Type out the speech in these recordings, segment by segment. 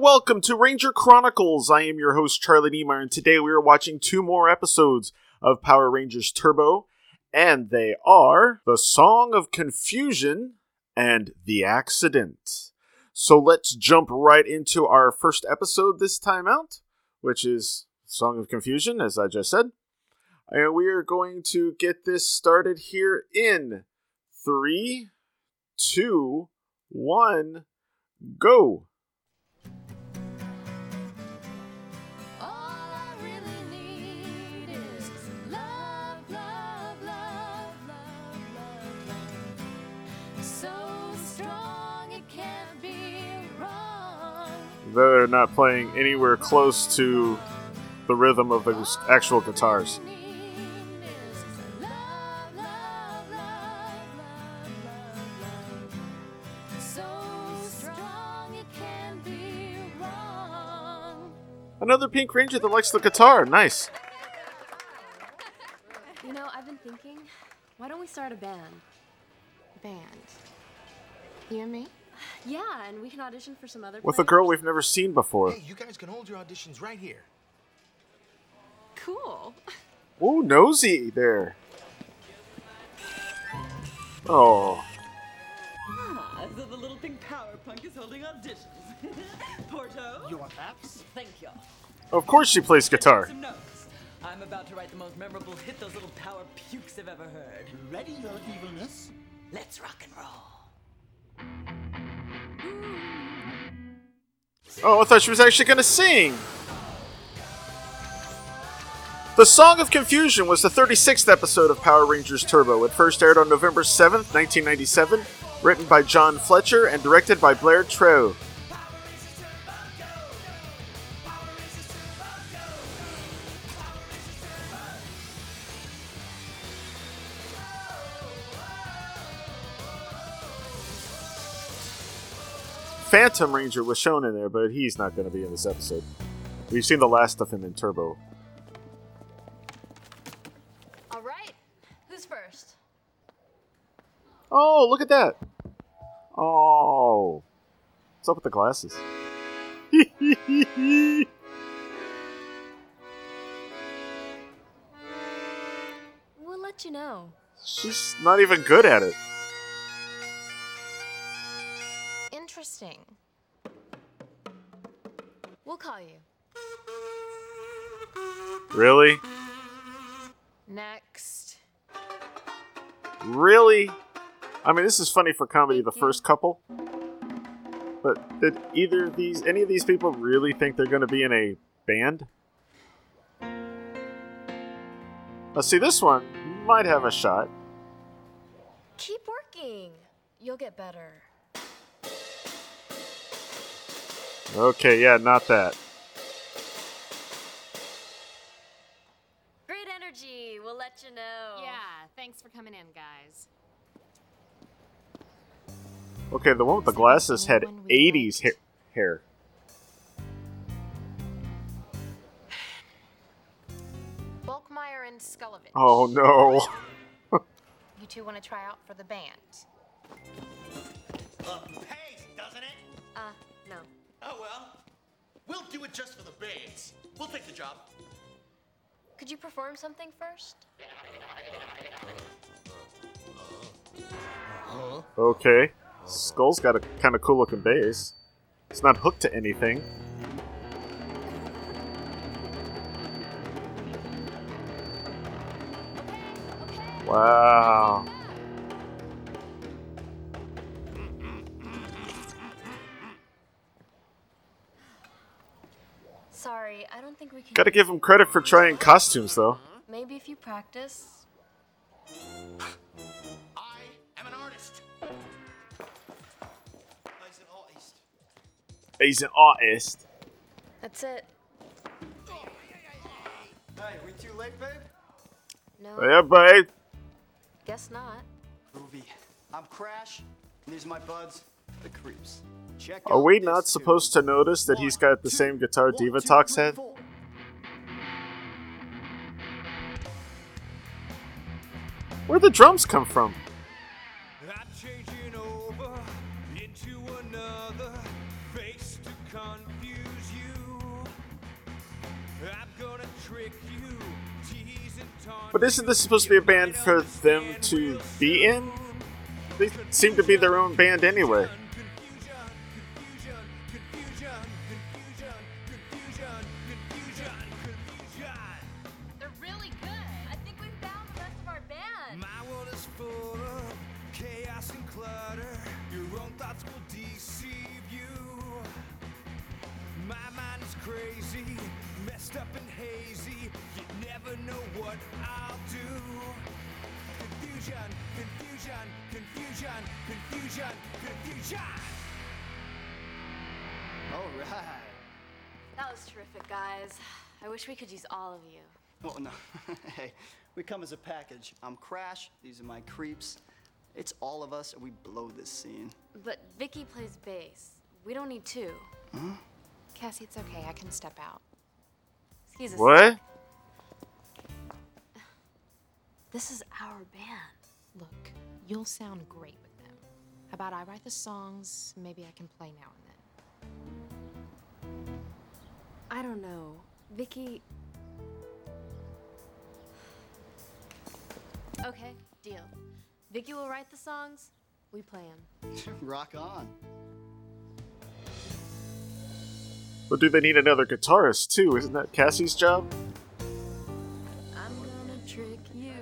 welcome to Ranger Chronicles. I am your host, Charlie Niemeyer, and today we are watching two more episodes of Power Rangers Turbo, and they are The Song of Confusion and The Accident. So let's jump right into our first episode this time out, which is Song of Confusion, as I just said. And we are going to get this started here in three, two, one, go. They're not playing anywhere close to the rhythm of the actual guitars. Another Pink Ranger that likes the guitar. Nice. You know, I've been thinking, why don't we start a band? Band. You and me? Yeah, and we can audition for some other With a girl we've never seen before. Hey, you guys can hold your auditions right here. Cool. Ooh, nosy there. Oh, Ah, so the little pink power punk is holding auditions. Porto? You want apps? Thank you. of course she plays guitar. I'm about to write the most memorable hit those little power pukes have ever heard. Ready your evilness? Let's rock and roll. Oh, I thought she was actually going to sing. The Song of Confusion was the 36th episode of Power Rangers Turbo. It first aired on November 7th, 1997, written by John Fletcher and directed by Blair Treu. Phantom Ranger was shown in there, but he's not going to be in this episode. We've seen the last of him in Turbo. All right, who's first? Oh, look at that! Oh, what's up with the glasses? We'll let you know. She's not even good at it. Interesting. We'll call you. Really? Next. Really? I mean, this is funny for comedy, the first couple. But did either of these, any of these people really think they're going to be in a band? Let's see, this one might have a shot. Keep working. You'll get better. Okay, yeah, not that. Great energy. We'll let you know. Yeah, thanks for coming in, guys. Okay, the one with the glasses had 80s ha- hair. Bulkmeyer and Skullovich. Oh no. You two want to try out for the band? Uh, pays, doesn't it? Uh, no. Oh well. We'll do it just for the bands. We'll take the job. Could you perform something first? Uh-huh. Okay. Skull's got a kind of cool looking bass. It's not hooked to anything. Wow. Think we can. Gotta give him credit for trying costumes, though. Maybe if you practice. I am an artist. He's an artist. He's an artist. That's it. Hey, we too late, babe? No, Yeah, babe. guess not. Groovy. I'm Crash, and these are my buds, the Creeps. Check Are we not tune. supposed to notice that he's got the One, same guitar one, Diva two, Talks three, had? four. Where the drums come from? But isn't this supposed to be a band for them to be in? They seem to be their own band anyway. Come as a package. I'm Crash. These are my creeps. It's all of us, and we blow this scene. But Vicky plays bass. We don't need two. Cassie, it's okay. I can step out. Excuse us. What? This is our band. Look, you'll sound great with them. How about I write the songs? Maybe I can play now and then. I don't know. Vicky. Okay, deal. Vicky will write the songs. We play them. Rock on. But do they need another guitarist too? Isn't that Cassie's job? I'm gonna trick you,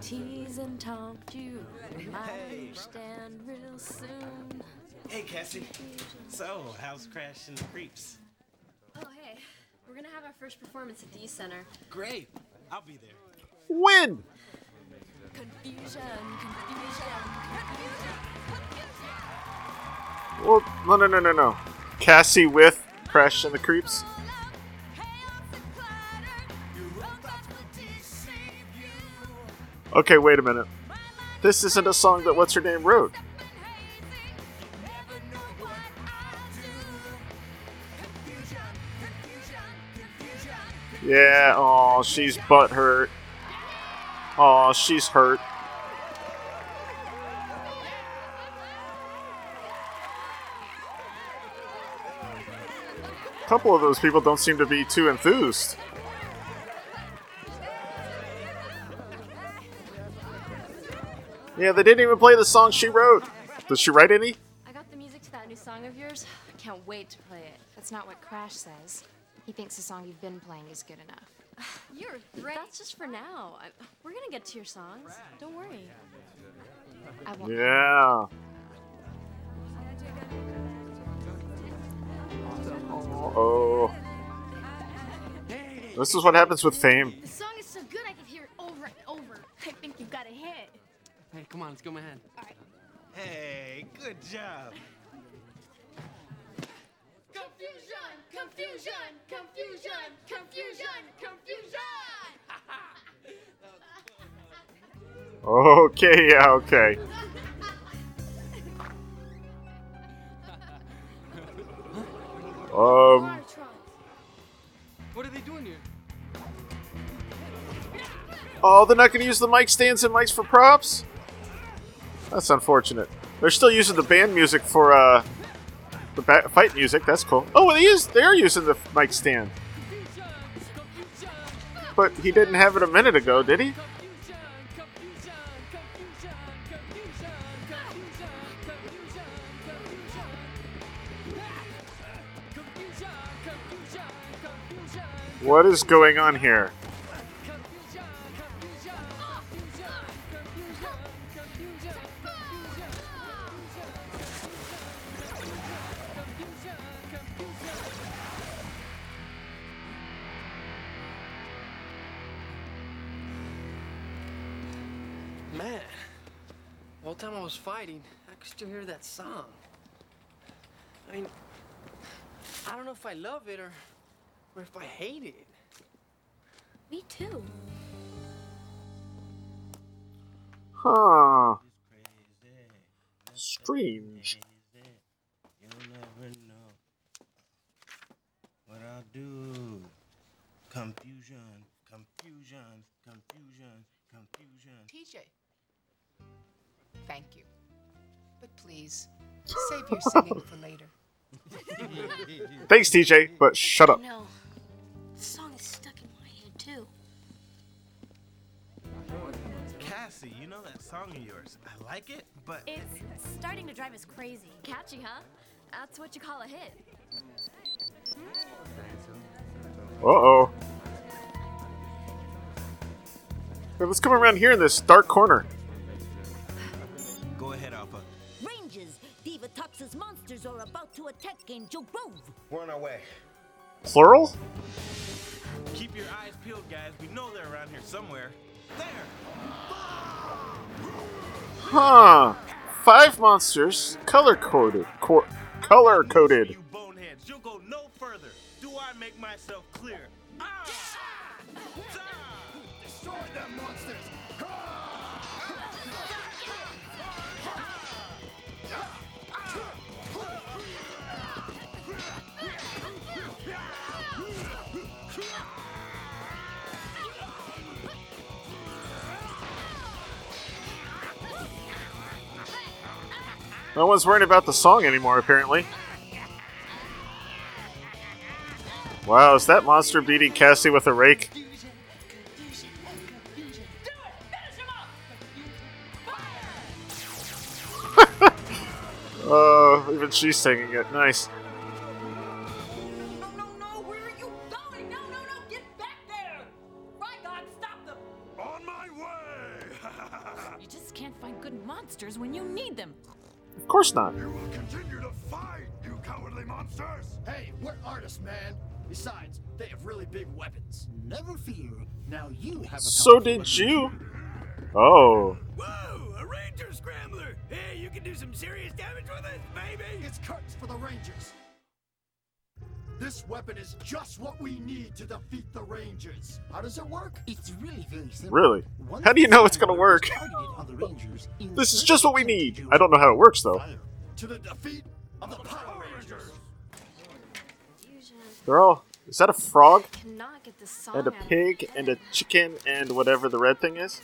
tease and taunt you. You might understand real soon. Hey, Cassie. So, how's Crash and the Creeps? Oh, hey. We're gonna have our first performance at the East Center. Great. I'll be there. When? Confusion, confusion, confusion. Well, no, no, no, no, no. Cassie with Crash and the Creeps. Okay, wait a minute. This isn't a song that what's her name wrote. Yeah, oh, she's butthurt. Oh, she's hurt. A couple of those people don't seem to be too enthused. Yeah, they didn't even play the song she wrote. Did she write any? I got the music to that new song of yours. I can't wait to play it. That's not what Crash says. He thinks the song you've been playing is good enough. You're great. That's just for now. I, we're gonna get to your songs. Don't worry. I won't. Yeah. Oh. This is what happens with fame. The song is so good I can hear it over and over. I think you've got a hit. Hey, come on, let's go, man. Hey, good job. Confusion, confusion, confusion, confusion, confusion. Okay, yeah, okay. Um, What are they doing here? oh, they're not going to use the mic stands and mics for props? That's unfortunate. They're still using the band music for, uh, the ba- fight music. That's cool. Oh, they is. They are using the mic stand. But he didn't have it a minute ago, did he? What is going on here? Man, the whole time I was fighting, I could still hear that song. I mean, I don't know if I love it or, or if I hate it. Me too. Huh. Strange. You'll never know what I'll do. Confusion, confusion, confusion, confusion. TJ. Thank you. But please, save your singing for later. Thanks, TJ, but shut up. No. The song is stuck in my head, too. Cassie, you know that song of yours. I like it, but. It's starting to drive us crazy. Catchy, huh? That's what you call a hit. Uh oh. Let's come around here in this dark corner. Rangers, Diva monsters are about to attack Angel Grove. We're on our way. Plural? Keep your eyes peeled, guys. We know they're around here somewhere. There! Huh. Five monsters, color coded. Cor- color coded. You boneheads, you'll go no further. Do I make myself clear? Ah! Destroy them monsters! No one's worrying about the song anymore, apparently. Wow, is that monster beating Cassie with a rake? Oh, even she's singing it. Nice. Of course not. You will continue to fight, you cowardly monsters! Hey, we're artists, man. Besides, they have really big weapons. Never fear. Now you have a So did weapon. you. Oh. Whoa! A Ranger Scrambler! Hey, you can do some serious damage with it, baby! It's curtains for the Rangers. This weapon is just what we need to defeat the Rangers. How does it work? It's really very simple. Really? How do you know it's gonna work? This is just what we need. I don't know how it works, though. To the defeat of the Power Rangers. They're all. Is that a frog? Cannot get this song And a pig and a chicken and whatever the red thing is?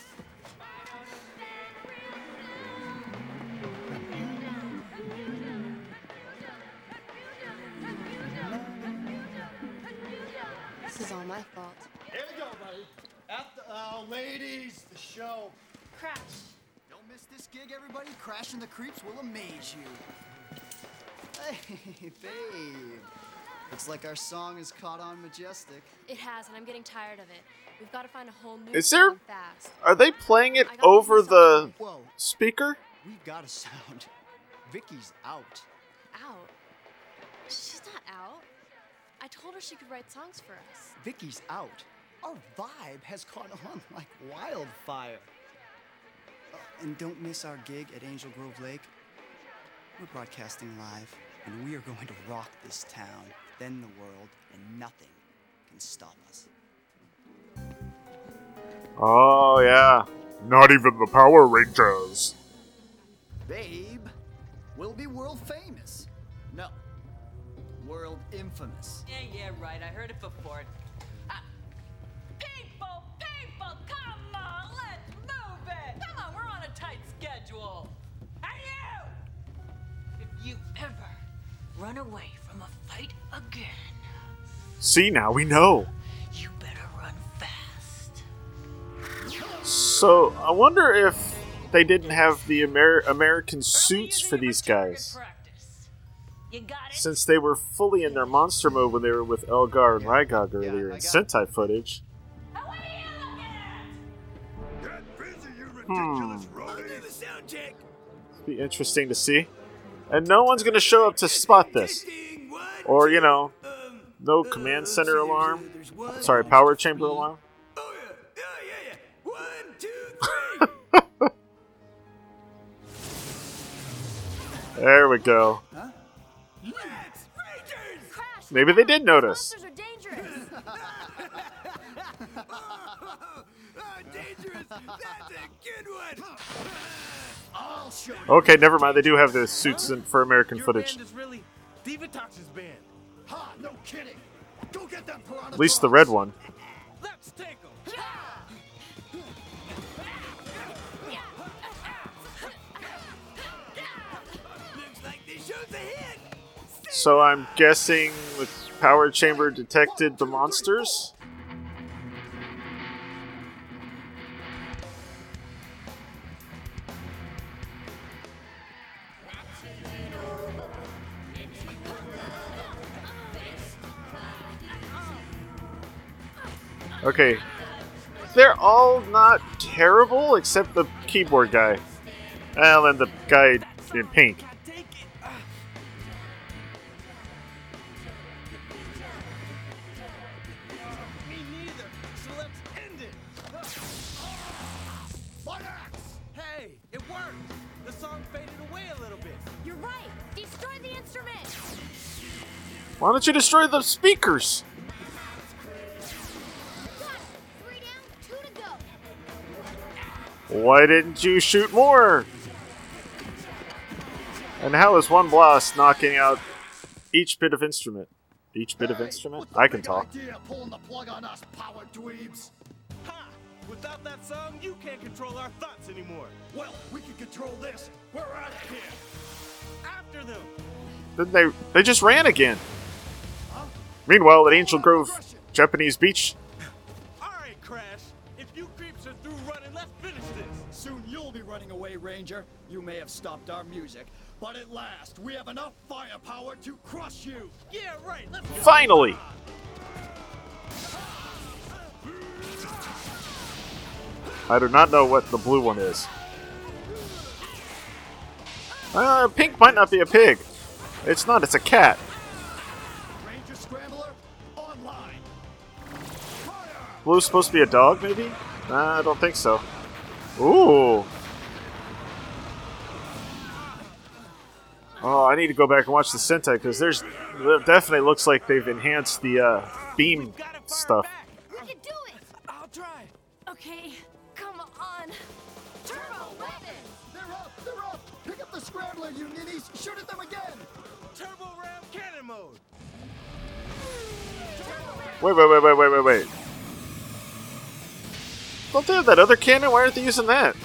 All my fault. Here we go, buddy. At the, uh, ladies, the show. Crash. Don't miss this gig, everybody. Crash and the Creeps will amaze you. Hey, babe. Looks like our song is caught on Majestic. It has, and I'm getting tired of it. We've got to find a whole new Is there- song fast. Are they playing it over the Whoa, speaker? we've got a sound. Vicky's out. Out? She's not out. I told her she could write songs for us. Vicky's out. Our vibe has caught on like wildfire. Uh, and don't miss our gig at Angel Grove Lake. We're broadcasting live, and we are going to rock this town, then the world, and nothing can stop us. Oh, yeah. Not even the Power Rangers. Babe, we'll be world famous. No, world infamous. Yeah, yeah, right. I heard it before. Ah, people, people, come on, let's move it. Come on, we're on a tight schedule. And you, if you ever run away from a fight again, See, now we know. you better run fast. So, I wonder if they didn't have the Amer- American suits for these guys. You got it? Since they were fully in their monster mode when they were with Elgar and Rygog earlier I in got Sentai footage. Get busy, Hmm. ridiculous roadie! the sound check! Be interesting to see. And no one's going to show up to spot this. Or, you know, no command center alarm. Sorry, power chamber alarm. Oh, yeah, yeah, yeah, yeah. One, two, three! There we go. Let's Rangers! Crash! Maybe they did notice. Monsters are dangerous! Dangerous! That's a good one! I'll show you. Okay, never mind. They do have the suits in, for American Your footage. band is really Divatox's band. Ha! No kidding. Go get them piranha. At least the red one. So I'm guessing the power chamber detected the monsters? Okay. They're all not terrible except the keyboard guy. Well, and the guy in pink. You destroy the speakers? Why didn't you shoot more? And how is one blast knocking out each bit of instrument? Each bit of instrument? I can talk. Us. Ha! Without that song, you can't control our thoughts anymore. Well, we can control this. We're out of here. After them. Then they they just ran again. Meanwhile, at Angel Grove Japanese beach, All right, Crash. If you creeps are through running, let's finish this. Soon you'll be running away, Ranger. You may have stopped our music, but at last we have enough firepower to crush you. Yeah, right. Let's go. finally. I do not know what the blue one is. Uh, pink might not be a pig. It's not. It's a cat. Blue's supposed to be a dog, maybe? Uh, I don't think so. Ooh. Oh, I need to go back and watch the Sentai because there's it definitely looks like they've enhanced the uh, beam stuff. We can do it. I'll try. Okay, come on. Turbo weapon! They're up, they're up. Pick up the Scrambler, you ninnies. Shoot at them again. Turbo Ram Cannon Mode. Wait, wait, wait, wait, wait, wait, wait. Don't they have that other cannon? Why aren't they using that?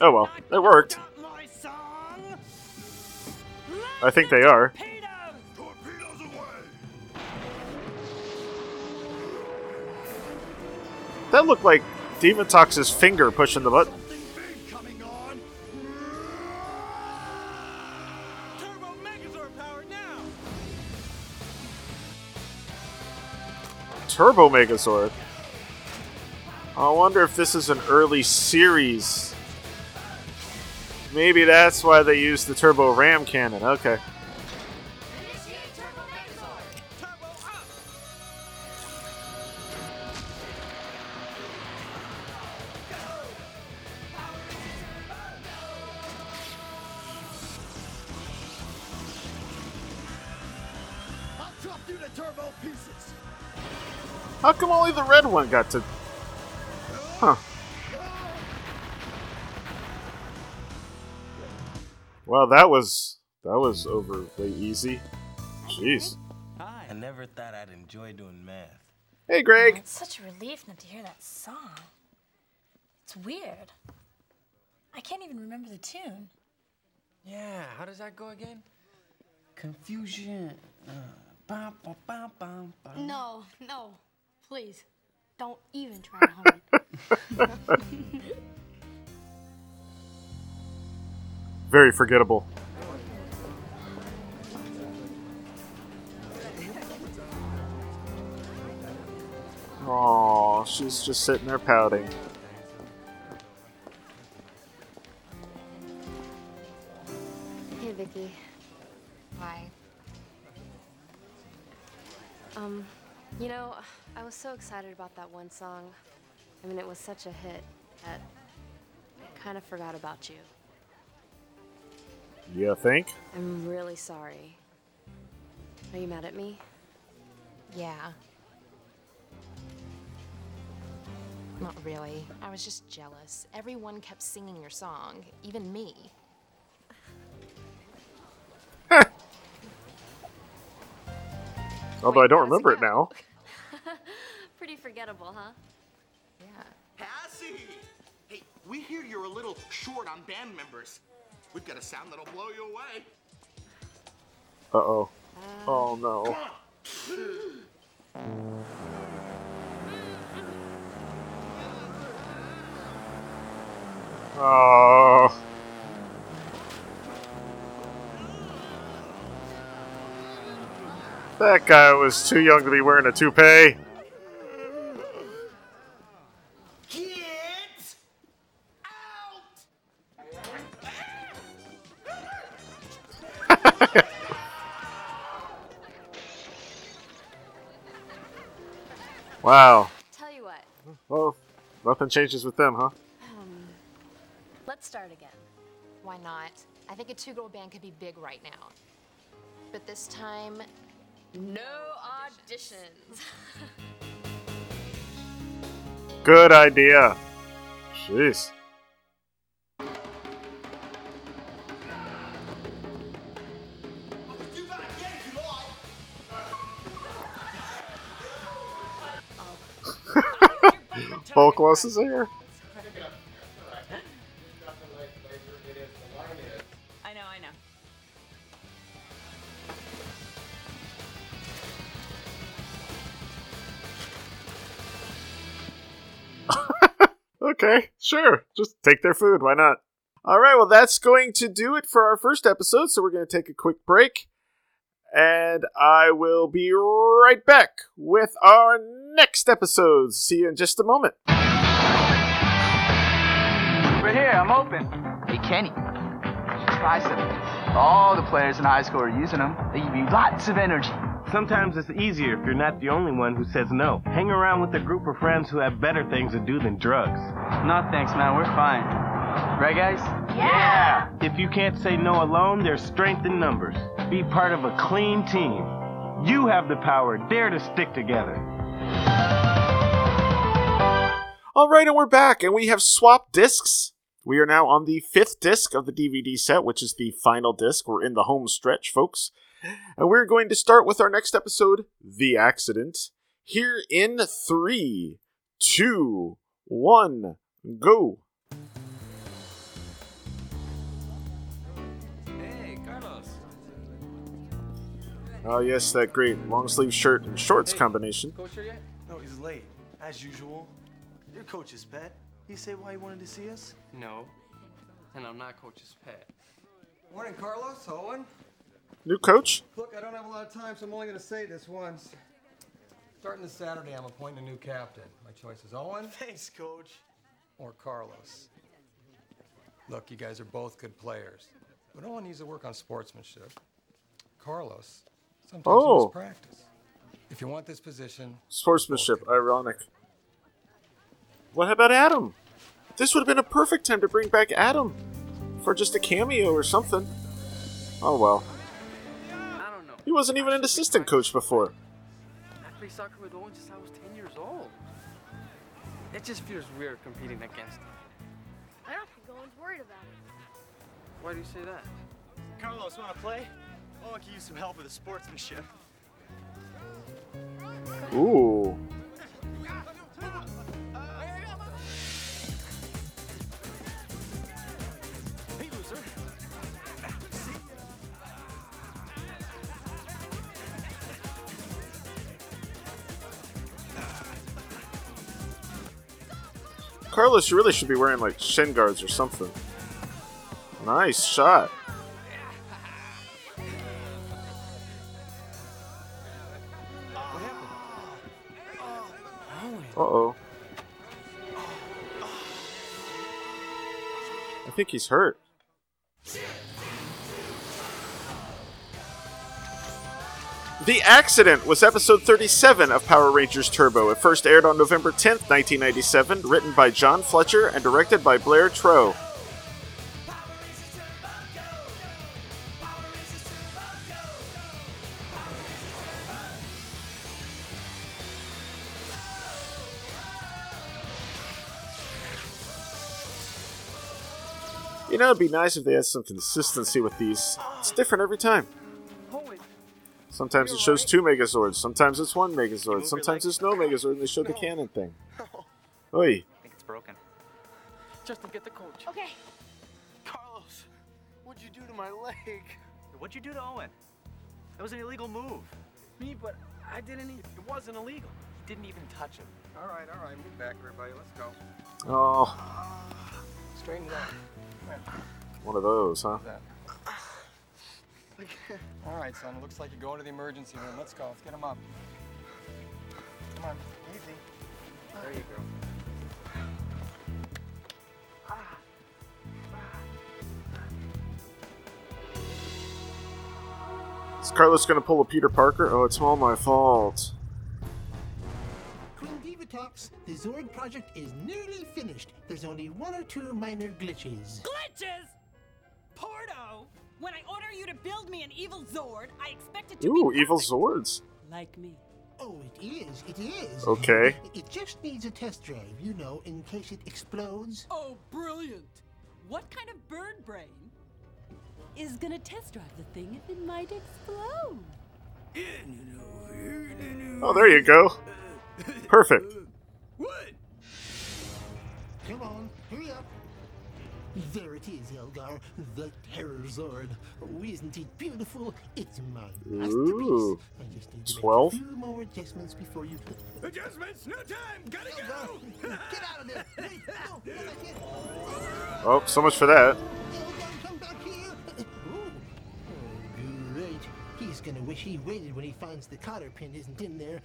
Oh well, it worked. I think they are. That looked like Divatox's finger pushing the button. Turbo Megazord. I wonder if this is an early series. Maybe that's why they used the Turbo Ram cannon. Okay. How come only the red one got to. Huh. Well, that was. That was overly easy. Jeez. Hi. I never thought I'd enjoy doing math. Hey, Greg. It's such a relief not to hear that song. It's weird. I can't even remember the tune. Yeah, how does that go again? Confusion. Uh, bum, bum, bum, bum, bum. No, no. Please. Don't even try to hum it. Very forgettable. Aw, she's just sitting there pouting. Hey, Vicky. Hi. Um, you know, I was so excited about that one song. I mean, it was such a hit that I kind of forgot about you. You think? I'm really sorry. Are you mad at me? Yeah. Not really. I was just jealous. Everyone kept singing your song, even me. Oh, Although I don't remember it now. Pretty forgettable, huh? Yeah. Cassie! Hey, we hear you're a little short on band members. We've got a sound that'll blow you away. Uh oh. Oh no. Oh. That guy was too young to be wearing a toupee. Wow. Tell you what, Well, nothing changes with them, huh? um, let's start again. Why not? I think a two girl band could be big right now. But this time, no auditions. Good idea. Jeez. Folkless is here. I know, I know. Okay, sure. Just take their food. Why not? All right, well, that's going to do it for our first episode. So we're going to take a quick break. And I will be right back with our next episode. See you in just a moment. Right here, I'm open. Hey, Kenny. Try something. All the players in high school are using them. They give you lots of energy. Sometimes it's easier if you're not the only one who says no. Hang around with a group of friends who have better things to do than drugs. No thanks, man. We're fine. Right, guys? Yeah! If you can't say no alone, there's strength in numbers. Be part of a clean team. You have the power. Dare to stick together. All right, and we're back, and we have swapped discs. We are now on the fifth disc of the DVD set, which is the final disc. We're in the home stretch, folks. And we're going to start with our next episode, The Accident. Here in three, two, one, go. Oh, yes, that great long sleeve shirt and shorts combination. Coach here yet? No, he's late, as usual. Your coach's pet. He say why he wanted to see us? No. And I'm not Coach's pet. Morning, Carlos. Owen. New coach? Look, I don't have a lot of time, so I'm only going to say this once. Starting this Saturday, I'm appointing a new captain. My choice is Owen. Thanks, coach. Or Carlos. Look, you guys are both good players, but Owen needs to work on sportsmanship. Carlos sometimes Oh. practice. If you want this position, Sportsmanship, ironic. What about Adam? This would have been a perfect time to bring back Adam for just a cameo or something. Oh well. I don't know. He wasn't even an assistant coach before. I played soccer with Owen since I was 10 years old. It just feels weird competing against him. I don't think Owen's worried about it. Why do you say that? Carlos, want to play? Owen can use some help with the sportsmanship. Ooh. Carlos, you really should be wearing like shin guards or something. Nice shot. Think he's hurt. The Accident was episode 37 of Power Rangers Turbo. It first aired on November 10th, 1997, written by John Fletcher and directed by Blair Treu. It'd be nice if they had some consistency with these. It's different every time. Sometimes it shows two Megazords, sometimes it's one Megazord, sometimes it's no Megazord, and they show the cannon thing. Oi. I think it's broken. Justin, get the coach. Okay. Carlos, what'd you do to my leg? What'd you do to Owen? That was an illegal move. Me, but I didn't even. It wasn't illegal. He didn't even touch him. All right, all right. Move back, everybody. Let's go. Oh, Straighten it out. one of those, huh? All right, son. Looks like you're going to the emergency room. Let's go. Let's get him up. Come on. Easy. There you go. Is Carlos gonna pull a Peter Parker? Oh, it's all my fault. Queen Diva talks. The Zord project is nearly finished. There's only one or two minor glitches. Glitches! Porto! When I order you to build me an evil Zord, I expect it to Ooh, be evil perfect. Zords. Like me. Oh, it is. It is. Okay. It just needs a test drive, you know, in case it explodes. Oh, brilliant! What kind of bird brain is gonna test drive the thing if it might explode? Oh, there you go. Perfect. Come on, hurry up. There it is, Elgar. The Terror Zord. Oh, isn't it beautiful? It's my masterpiece. Ooh. I just need to 12? make a few more adjustments before you. Adjustments, no time, gotta go! Get out of there! Wait, no, no, Oh, so much for that. Come back here! Oh, great. He's gonna wish he waited when he finds the cotter pin isn't in there.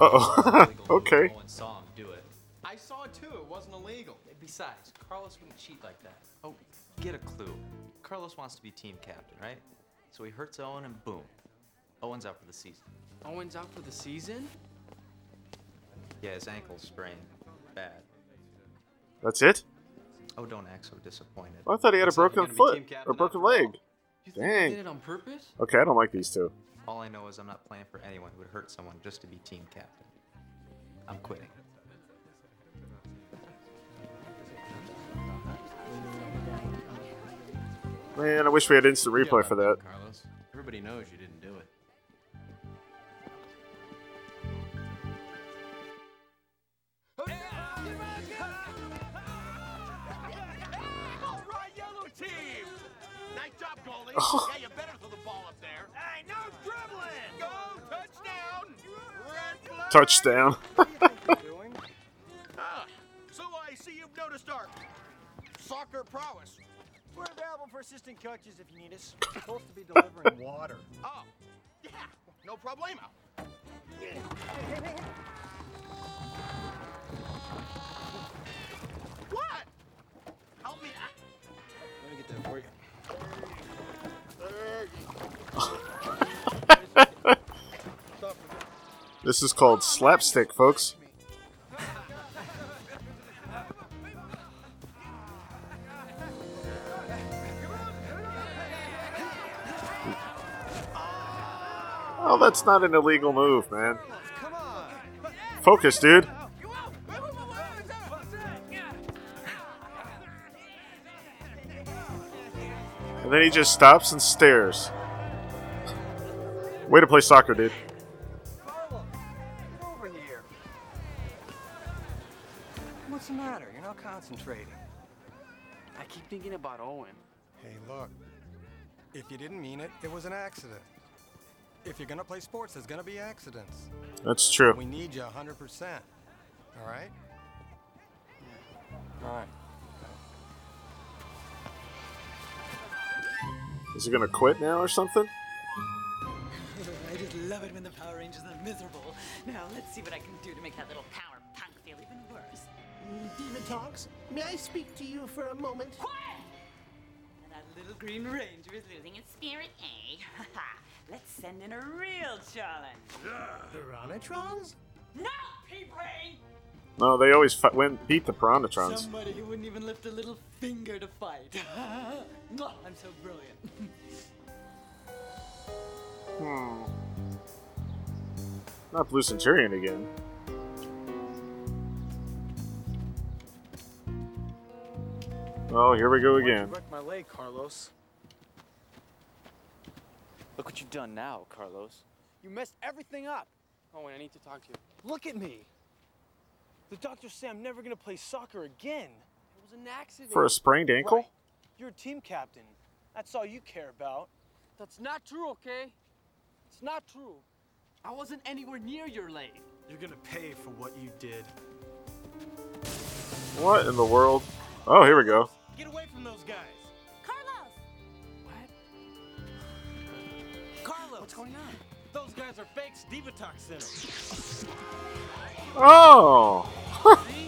Oh. okay. No one saw him do it. I saw it too. It wasn't illegal. Besides, Carlos wouldn't cheat like that. Oh, get a clue. Carlos wants to be team captain, right? So he hurts Owen and boom. Owen's out for the season. Owen's out for the season? Yeah, his ankle's sprained. Bad. That's it? Oh, don't act so disappointed. Oh, I thought he had a Looks like broken you're gonna be foot team captain or broken after all. leg. Did it on purpose? Okay, I don't like these two. All I know is I'm not playing for anyone who would hurt someone just to be team captain. I'm quitting. Man, I wish we had instant replay for that. Carlos. Everybody knows you didn't do it. All right, yellow team. Nice job, goalie. Oh. Touchdown. Ah, so I see you've noticed our soccer prowess. We're available for assistant coaches if you need us. We're supposed to be delivering water. Oh, yeah, no problemo. What? Help me. out. Let me get that for you. This is called slapstick, folks. Oh, that's not an illegal move, man. Focus, dude. And then he just stops and stares. Way to play soccer, dude. Thinking about Owen. Hey, look. If you didn't mean it, it was an accident. If you're gonna play sports, there's gonna be accidents. That's true. We need you 100%. All right? All right. Is he gonna quit now or something? I just love it when the Power Rangers are miserable. Now let's see what I can do to make that little power Divatox, may I speak to you for a moment? And that little Green Ranger is losing its spirit, eh? let's send in a real challenge. Piranatrons? No, P-Brain! No, they always fi- win, beat the Piranatrons. Somebody who wouldn't even lift a little finger to fight. Mwah, I'm so brilliant. Hmm. Not Blue Centurion again. Oh, here we go again. Wrecked my leg, Carlos. Look what you've done now, Carlos. You messed everything up. Owen, I need to talk to you. Look at me. The doctors say I'm never gonna play soccer again. It was an accident. For a sprained ankle? Right. You're a team captain. That's all you care about. That's not true, okay? It's not true. I wasn't anywhere near your leg. You're gonna pay for what you did. What in the world? Oh, here we go. Get away from those guys. Carlos! What? Carlos! What's going on? Those guys are fakes. Divatox Center. Oh!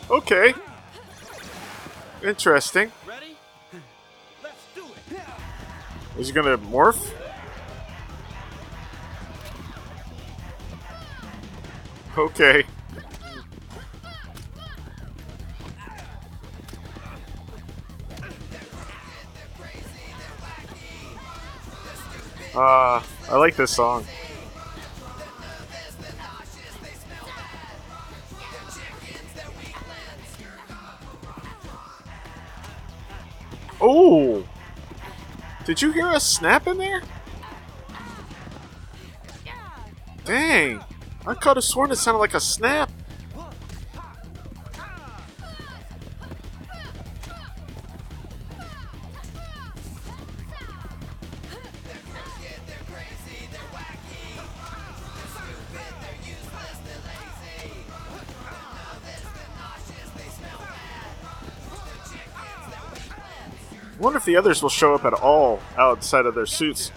okay. Interesting. Ready? Let's do it. Is he gonna morph? Okay. Uh, I like this song. Oh! Did you hear a snap in there? Dang! I could have sworn it sounded like a snap. Wonder if the others will show up at all outside of their suits.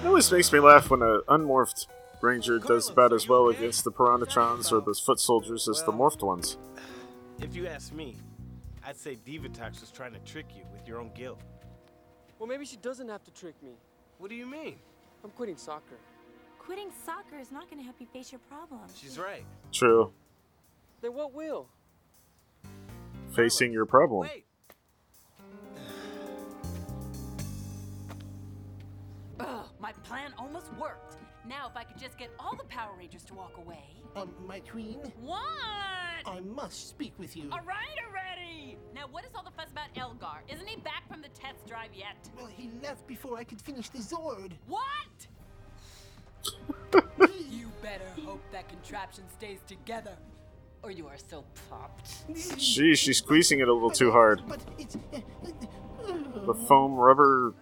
It always makes me laugh when an unmorphed ranger does about as well against the Piranatrons or the foot soldiers as the morphed ones. If you ask me, I'd say Divatox was trying to trick you with your own guilt. Well, maybe she doesn't have to trick me. What do you mean? I'm quitting soccer. Quitting soccer is not going to help you face your problems. She's right. True. Then what will? Facing your problem. Ugh, my plan almost worked. Now, if I could just get all the Power Rangers to walk away. Um, my queen, What? I must speak with you. All right already! Now, what is all the fuss about Elgar? Isn't he back from the test drive yet? Well, he left before I could finish the Zord. What? You better hope that contraption stays together, or you are so popped. Gee, she's squeezing it a little too hard. The foam rubber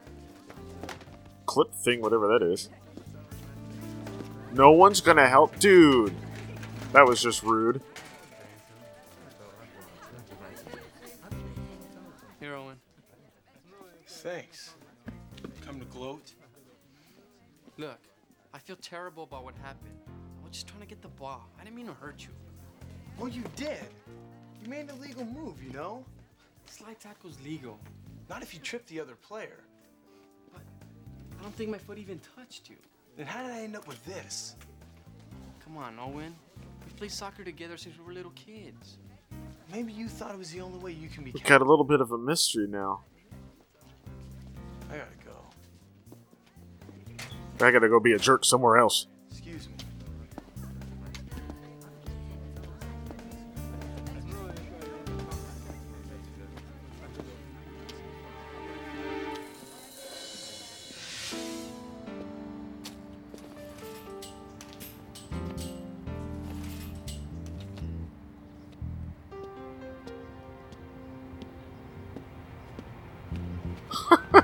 clip thing, whatever that is. No one's gonna help. Dude! That was just rude. Here, Owen. Thanks. Come to gloat? Look, I feel terrible about what happened. I was just trying to get the ball. I didn't mean to hurt you. Well, you did. You made an illegal move, you know? Slide tackle's legal. Not if you tripped the other player. But I don't think my foot even touched you. Then how did I end up with this? Come on, Owen. We played soccer together since we were little kids. Maybe you thought it was the only way you can be We got a little bit of a mystery now. I gotta go. I gotta go be a jerk somewhere else. Excuse me.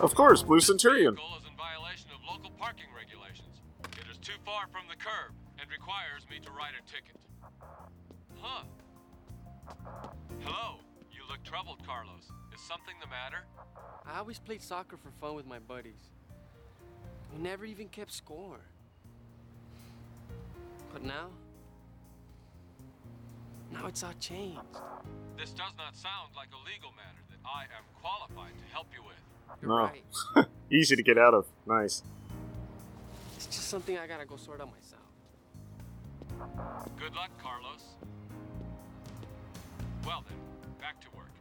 Of course, Blue Centurion. Troubled, Carlos. Is something the matter? I always played soccer for fun with my buddies. We never even kept score. But now, now it's all changed. This does not sound like a legal matter that I am qualified to help you with. No. Easy to get out of. Nice. It's just something I gotta go sort out myself. Good luck, Carlos. Well then, back to work.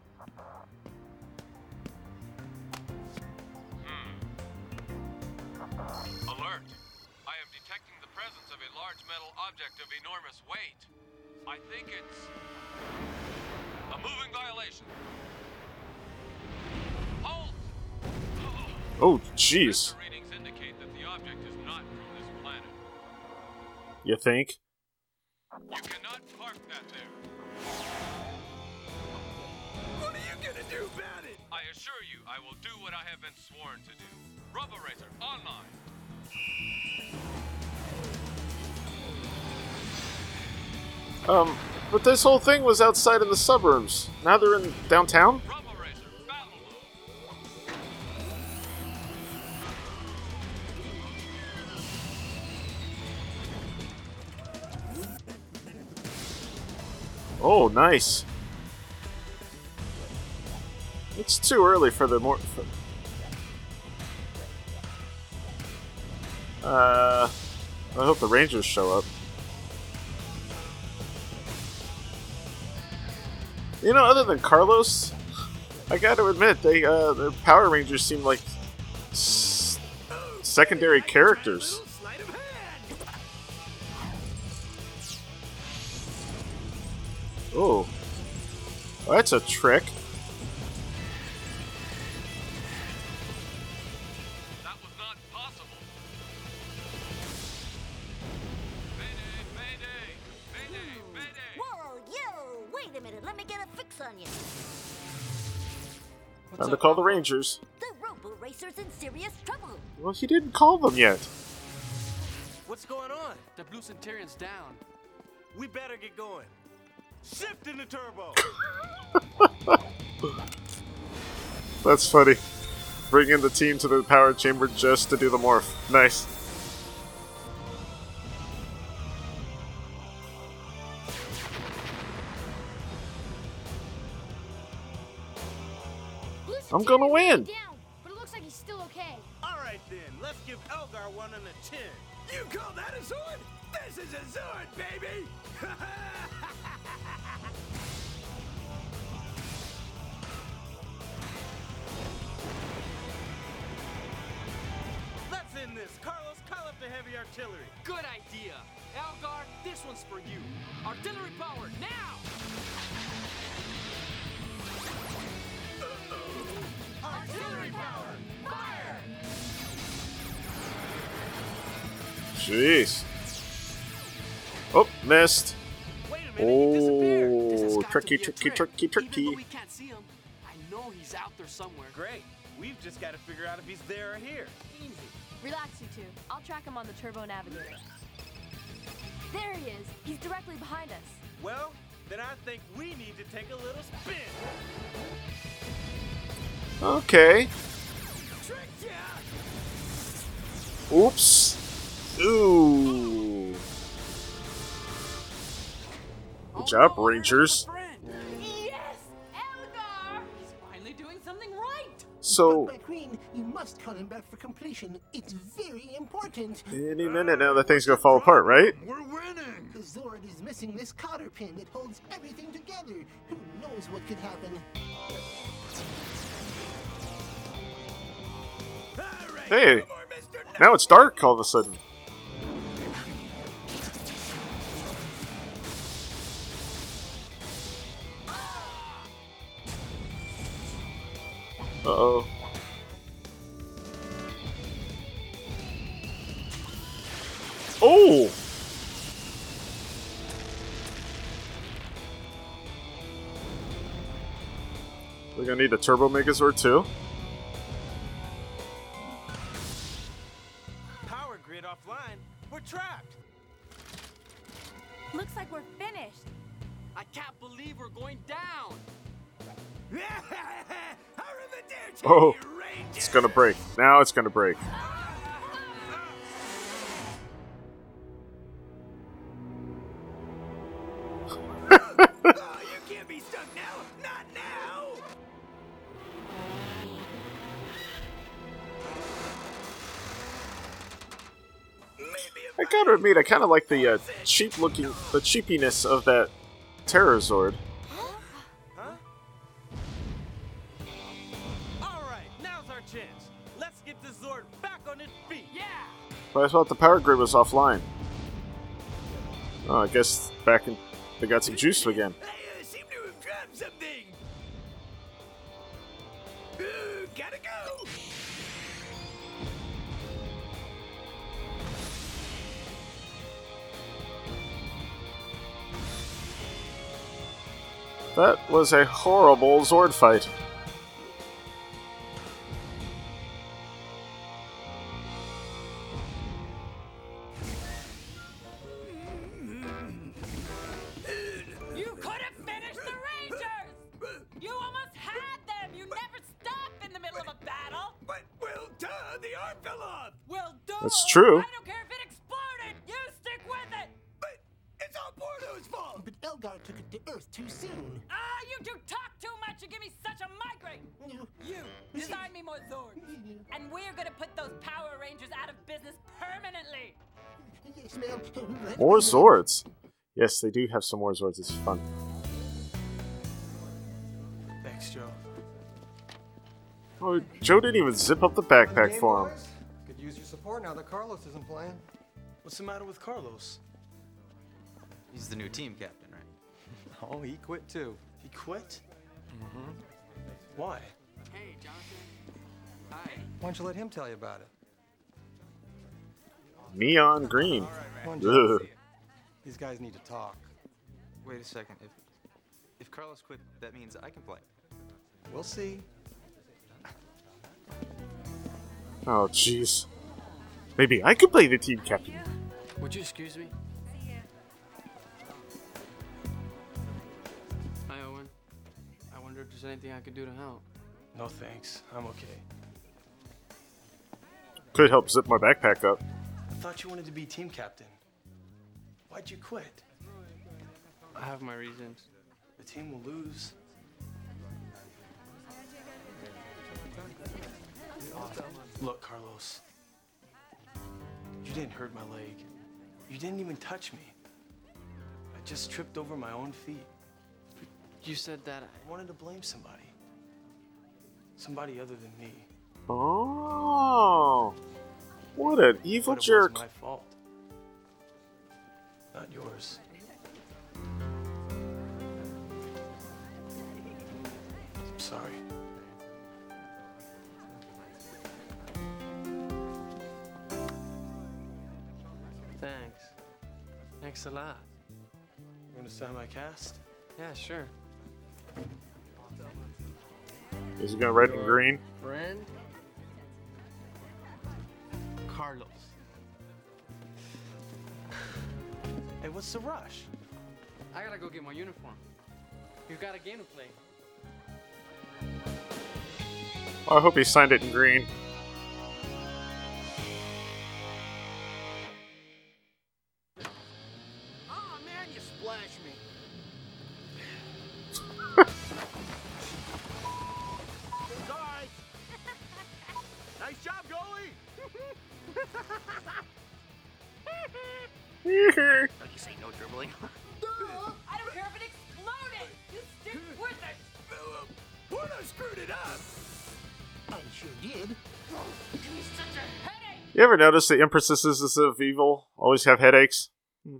Hmm. Alert! I am detecting the presence of a large metal object of enormous weight. I think it's a moving violation. Hold! Oh, jeez. Readings indicate that the object is not from this planet. You think? You cannot park that there. What are you gonna do about it? I assure you, I will do what I have been sworn to do. Robo Racer online. Um, But this whole thing was outside in the suburbs. Now they're in downtown? Oh, nice. It's too early for the more. For, uh, I hope the Rangers show up. You know, other than Carlos, I got to admit they uh, the Power Rangers seem like s- secondary characters. Oh, that's a trick. Rangers. The Robo Racer's in serious trouble. Well, he didn't call them yet. What's going on? The Blue Centurion's down. We better get going. Shift into turbo. That's funny. Bring in the team to the power chamber just to do the morph. Nice. I'm gonna win. Down, but it looks like he's still okay. All right then, let's give Elgar one on the chin. You call that a Zord? This is a Zord, baby! Let's end this. Carlos, call up the heavy artillery. Good idea. Elgar, this one's for you. Artillery power, now! Artillery power, fire! Jeez. Oh, missed. Oh, tricky, tricky, tricky, tricky. Even we can't see him, I know he's out there somewhere. Great. We've just got to figure out if he's there or here. Easy. Relax, you two. I'll track him on the Turbo Navigator. There he is. He's directly behind us. Well, then I think we need to take a little spin. Okay. Oops. Ooh. Good job, Rangers. Yes! Elgar! He's finally doing something right! So, My queen, you must call him back for completion. It's very important. any minute now, that thing's gonna fall apart, right? We're winning! The Zord is missing this cotter pin that holds everything together. Who knows what could happen? Hey, now it's dark all of a sudden. Uh oh. Oh! We're gonna need a Turbo Megazord too? Now it's break. now. Not now. I gotta admit, I kind of like the uh, cheap looking, the cheapiness of that Terror Thought the power grid was offline. Oh, I guess back in, they got some juice again. I uh, seem to have dropped something. Ooh, gotta go. That was a horrible Zord fight. Ma'am. More Zords. Yes, they do have some more Zords. It's fun. Thanks, Joe. Oh, Joe didn't even zip up the backpack Game for him. Could use your support now that Carlos isn't playing. What's the matter with Carlos? He's the new team captain, right? Oh, he quit too. He quit? Mm-hmm. Why? Hey, Jonathan. Hi. Why don't you let him tell you about it? Neon green. Come on, Joe. Ugh. These guys need to talk. Wait a second. If if Carlos quit, that means I can play. We'll see. Oh, jeez. Maybe I could play the team captain. Would you excuse me? Hi, Owen. I wonder if there's anything I could do to help. No thanks. I'm okay. Could help zip my backpack up. I thought you wanted to be team captain. Why'd you quit? I have my reasons. The team will lose. Look, Carlos. You didn't hurt my leg. You didn't even touch me. I just tripped over my own feet. You said that I wanted to blame somebody. Somebody other than me. Oh. What an evil But it jerk. was my fault. Not yours. I'm sorry. Thanks. Thanks a lot. You want to sign my cast? Yeah, sure. Is it going red write in green? Friend? Carlos. Hey, what's the rush? I gotta go get my uniform. You've got a game to play. Oh, I hope he signed it in green. Oh man, you splash You ever notice the empresses of evil always have headaches? Hmm.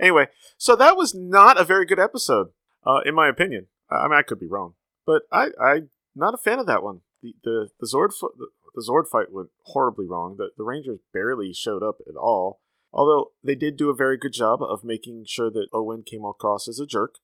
Anyway, so that was not a very good episode, uh, in my opinion. I mean, I could be wrong, but I, I'm not a fan of that one. The the, the Zord the, the Zord fight went horribly wrong. The the Rangers barely showed up at all. Although they did do a very good job of making sure that Owen came across as a jerk,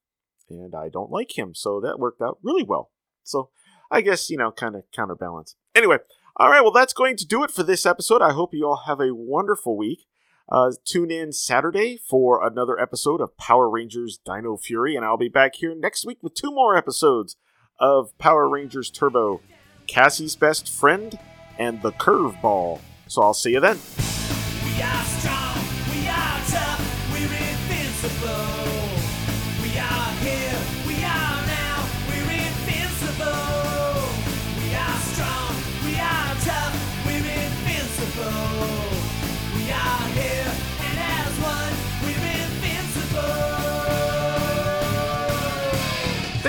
and I don't like him, so that worked out really well. So I guess you know, kind of counterbalance. Anyway, all right. Well, that's going to do it for this episode. I hope you all have a wonderful week. Uh, tune in Saturday for another episode of Power Rangers Dino Fury, and I'll be back here next week with two more episodes of Power Rangers Turbo, Cassie's Best Friend, and The Curveball. So I'll see you then.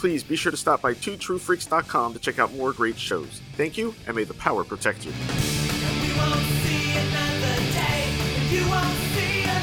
Please be sure to stop by 2truefreaks.com to check out more great shows. Thank you, and may the power protect you. you